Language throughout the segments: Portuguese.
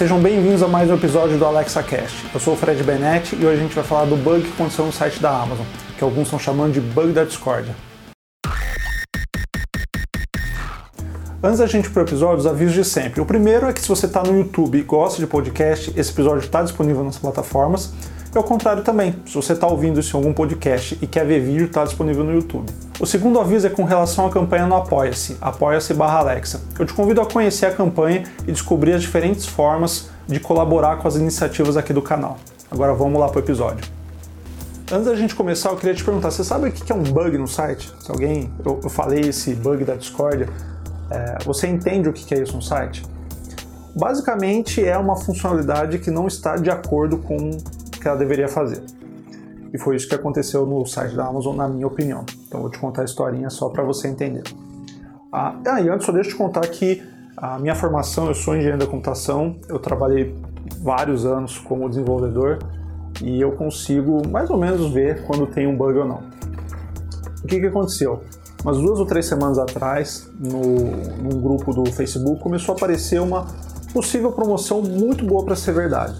Sejam bem-vindos a mais um episódio do Alexa Cast. Eu sou o Fred Benetti e hoje a gente vai falar do bug que aconteceu no site da Amazon, que alguns estão chamando de bug da discórdia. Antes da gente ir para o episódio, os avisos de sempre. O primeiro é que se você está no YouTube e gosta de podcast, esse episódio está disponível nas plataformas. E ao contrário também, se você está ouvindo isso em algum podcast e quer ver vídeo, está disponível no YouTube. O segundo aviso é com relação à campanha no Apoia-se, apoia-se barra Alexa. Eu te convido a conhecer a campanha e descobrir as diferentes formas de colaborar com as iniciativas aqui do canal. Agora vamos lá para o episódio. Antes da gente começar, eu queria te perguntar, você sabe o que é um bug no site? Se alguém, eu, eu falei esse bug da discórdia, é, você entende o que é isso no site? Basicamente é uma funcionalidade que não está de acordo com que ela deveria fazer. E foi isso que aconteceu no site da Amazon, na minha opinião. Então vou te contar a historinha só para você entender. Ah, e antes só deixa eu te contar que a minha formação, eu sou engenheiro da computação, eu trabalhei vários anos como desenvolvedor e eu consigo mais ou menos ver quando tem um bug ou não. O que, que aconteceu? umas duas ou três semanas atrás, no, num grupo do Facebook, começou a aparecer uma possível promoção muito boa para ser verdade.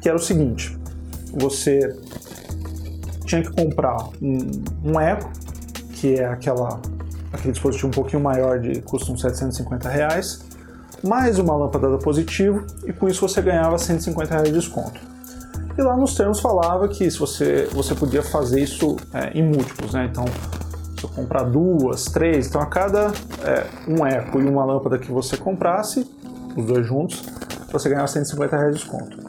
Que era o seguinte: você tinha que comprar um, um Echo, que é aquela, aquele dispositivo um pouquinho maior de custa uns 750 reais, mais uma lâmpada da positivo, e com isso você ganhava 150 reais de desconto. E lá nos termos falava que se você, você podia fazer isso é, em múltiplos, né? Então se eu comprar duas, três, então a cada é, um eco e uma lâmpada que você comprasse, os dois juntos, você ganhava 150 reais de desconto.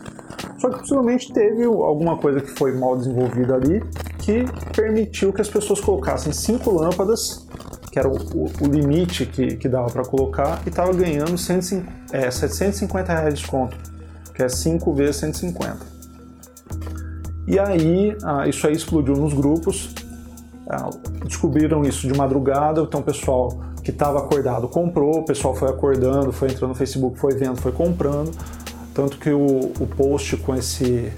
Só que possivelmente teve alguma coisa que foi mal desenvolvida ali que permitiu que as pessoas colocassem cinco lâmpadas, que era o, o, o limite que, que dava para colocar, e estava ganhando 150, é, 750 reais de desconto, que é 5 vezes 150. E aí, ah, isso aí explodiu nos grupos, ah, descobriram isso de madrugada, então o pessoal que estava acordado comprou, o pessoal foi acordando, foi entrando no Facebook, foi vendo, foi comprando, tanto que o, o post com esse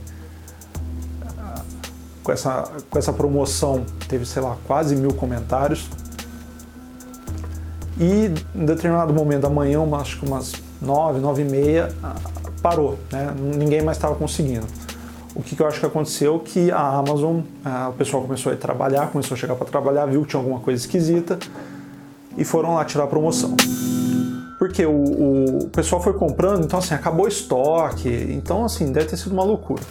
com essa, com essa promoção teve, sei lá, quase mil comentários. E em determinado momento da manhã, acho que umas nove, nove e meia, parou, né? ninguém mais estava conseguindo o que, que, eu acho que aconteceu que a Amazon, a, o pessoal começou a trabalhar, começou a chegar para trabalhar, viu que tinha alguma coisa esquisita e foram lá tirar a promoção. Porque o, o pessoal foi comprando, então assim, acabou o estoque, então assim, deve ter sido uma loucura.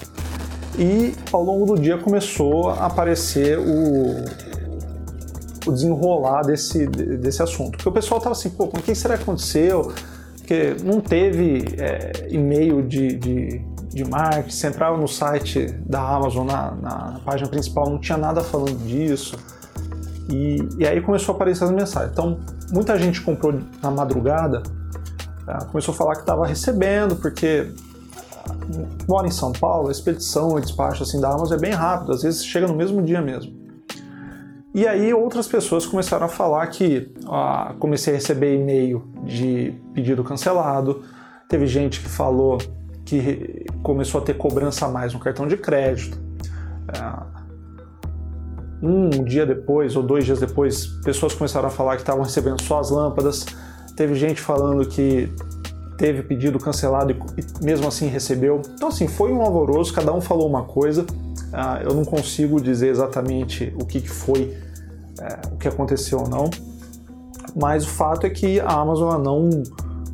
E ao longo do dia começou a aparecer o, o desenrolar desse, desse assunto. Porque o pessoal estava assim, pô, o que será que aconteceu? Porque não teve é, e-mail de, de de marketing, você entrava no site da Amazon, na, na página principal, não tinha nada falando disso. E, e, aí começou a aparecer as mensagens. Então, muita gente comprou na madrugada, tá? começou a falar que estava recebendo, porque mora em São Paulo, a expedição e despacho assim, da Amazon é bem rápido, às vezes chega no mesmo dia mesmo. E aí outras pessoas começaram a falar que ah, comecei a receber e-mail de pedido cancelado, teve gente que falou que começou a ter cobrança a mais no cartão de crédito. É, um dia depois ou dois dias depois, pessoas começaram a falar que estavam recebendo só as lâmpadas. Teve gente falando que teve pedido cancelado e mesmo assim recebeu. Então, assim, foi um alvoroço, cada um falou uma coisa. Ah, eu não consigo dizer exatamente o que foi, é, o que aconteceu ou não, mas o fato é que a Amazon não,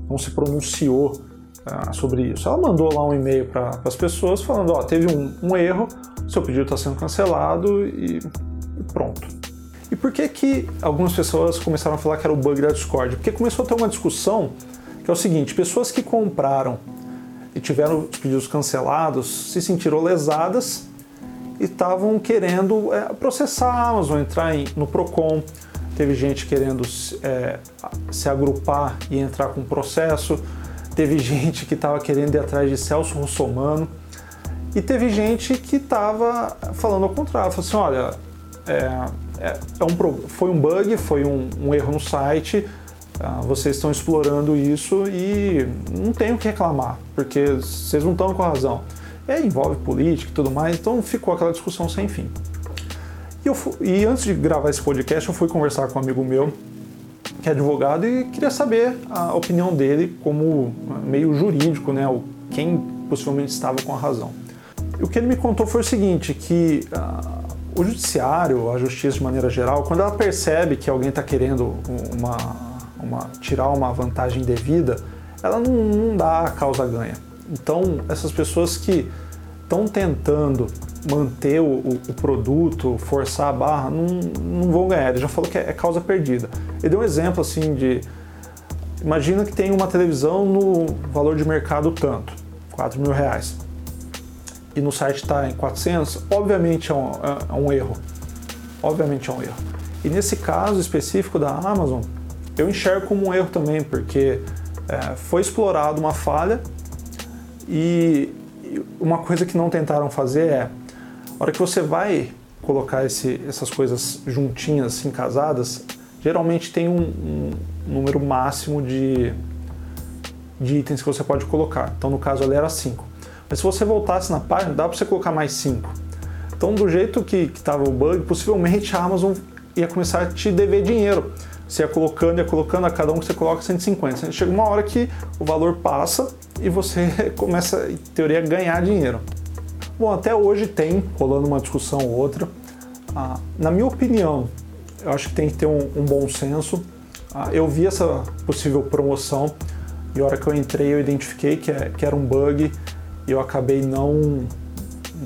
não se pronunciou ah, sobre isso. Ela mandou lá um e-mail para as pessoas falando: ó, teve um, um erro, seu pedido está sendo cancelado e, e, pronto. E por que que algumas pessoas começaram a falar que era o bug da Discord? Porque começou a ter uma discussão que é o seguinte: pessoas que compraram e tiveram os pedidos cancelados se sentiram lesadas e estavam querendo é, processar a Amazon, entrar em, no Procon. Teve gente querendo é, se agrupar e entrar com processo teve gente que estava querendo ir atrás de Celso Russomano e teve gente que estava falando ao contrário, falou assim, olha, é, é, é um, foi um bug, foi um, um erro no site, uh, vocês estão explorando isso e não tem o que reclamar, porque vocês não estão com razão. É, envolve política e tudo mais, então ficou aquela discussão sem fim. E, eu, e antes de gravar esse podcast, eu fui conversar com um amigo meu que é advogado e queria saber a opinião dele como meio jurídico, né, quem possivelmente estava com a razão. E o que ele me contou foi o seguinte, que uh, o judiciário, a justiça de maneira geral, quando ela percebe que alguém está querendo uma, uma, tirar uma vantagem devida, ela não, não dá a causa ganha. Então, essas pessoas que estão tentando manter o, o, produto, forçar a barra, não, não vão ganhar. Ele já falou que é, é causa perdida. Ele deu um exemplo assim de. Imagina que tem uma televisão no valor de mercado tanto, 4 mil reais. E no site está em 400, obviamente é um, é um erro. Obviamente é um erro. E nesse caso específico da Amazon, eu enxergo como um erro também, porque é, foi explorado uma falha e uma coisa que não tentaram fazer é, a hora que você vai colocar esse, essas coisas juntinhas, assim, casadas, geralmente tem um, um número máximo de, de itens que você pode colocar. Então, no caso ali era 5. Mas se você voltasse na página, dá para você colocar mais 5. Então, do jeito que estava o bug, possivelmente a Amazon ia começar a te dever dinheiro. Você ia colocando, ia colocando a cada um que você coloca 150. Chega uma hora que o valor passa e você começa, em teoria, a ganhar dinheiro. Bom, até hoje tem rolando uma discussão ou outra. Ah, na minha opinião, eu acho que tem que ter um, um bom senso. Ah, eu vi essa possível promoção e a hora que eu entrei eu identifiquei que, é, que era um bug eu acabei não,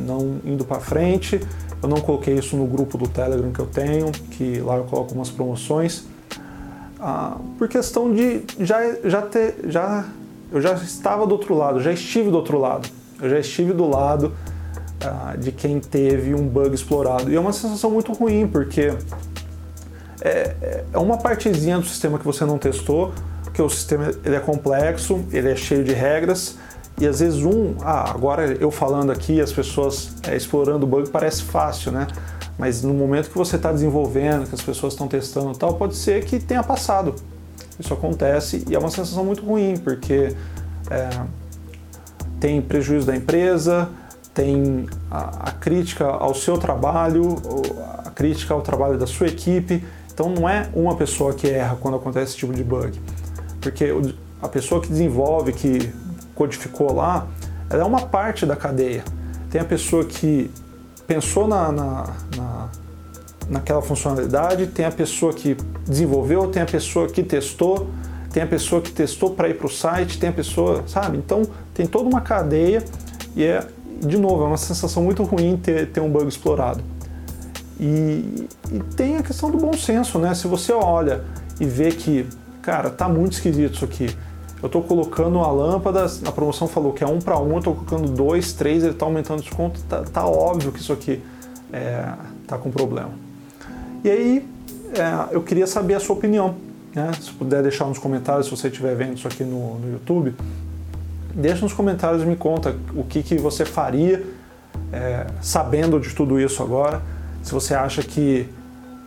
não indo para frente. Eu não coloquei isso no grupo do Telegram que eu tenho, que lá eu coloco umas promoções. Ah, por questão de já, já ter. Já, eu já estava do outro lado, já estive do outro lado. Eu já estive do lado ah, de quem teve um bug explorado. E é uma sensação muito ruim, porque é, é uma partezinha do sistema que você não testou, que o sistema ele é complexo, ele é cheio de regras, e às vezes um, ah, agora eu falando aqui, as pessoas é, explorando o bug parece fácil, né? Mas no momento que você está desenvolvendo, que as pessoas estão testando e tal, pode ser que tenha passado. Isso acontece e é uma sensação muito ruim, porque é, tem prejuízo da empresa, tem a, a, crítica ao seu trabalho, a crítica ao trabalho da sua equipe. Então não é uma pessoa que erra quando acontece esse tipo de bug, porque a pessoa que desenvolve, que codificou lá, ela é uma parte da cadeia. Tem a pessoa que pensou na, na, na, naquela funcionalidade, tem a pessoa que desenvolveu, tem a pessoa que testou, tem a pessoa que testou para ir para o site, tem a pessoa, sabe? Então tem toda uma cadeia e é, de novo, é uma sensação muito ruim ter, ter um bug explorado. E, e tem a questão do bom senso, né? Se você olha e vê que, cara, tá muito esquisito isso aqui eu estou colocando a lâmpada, a promoção falou que é um para um, eu estou colocando dois, três, ele está aumentando o desconto, tá, tá, óbvio que isso aqui está é, com problema. E aí é, eu queria saber a sua opinião, né? se puder deixar nos comentários, se você estiver vendo isso aqui no, no YouTube, deixa nos comentários e me conta o que, que você faria é, sabendo de tudo isso agora, se você acha que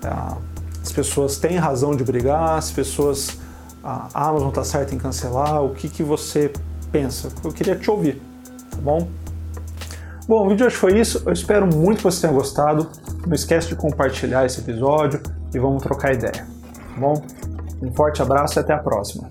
é, as pessoas têm razão de brigar, as pessoas a Amazon está certa em cancelar, o que, que você pensa? Eu queria te ouvir, tá bom? Bom, o vídeo de hoje foi isso. Eu espero muito que você tenha gostado. Não esquece de compartilhar esse episódio e vamos trocar ideia, tá bom? Um forte abraço e até a próxima.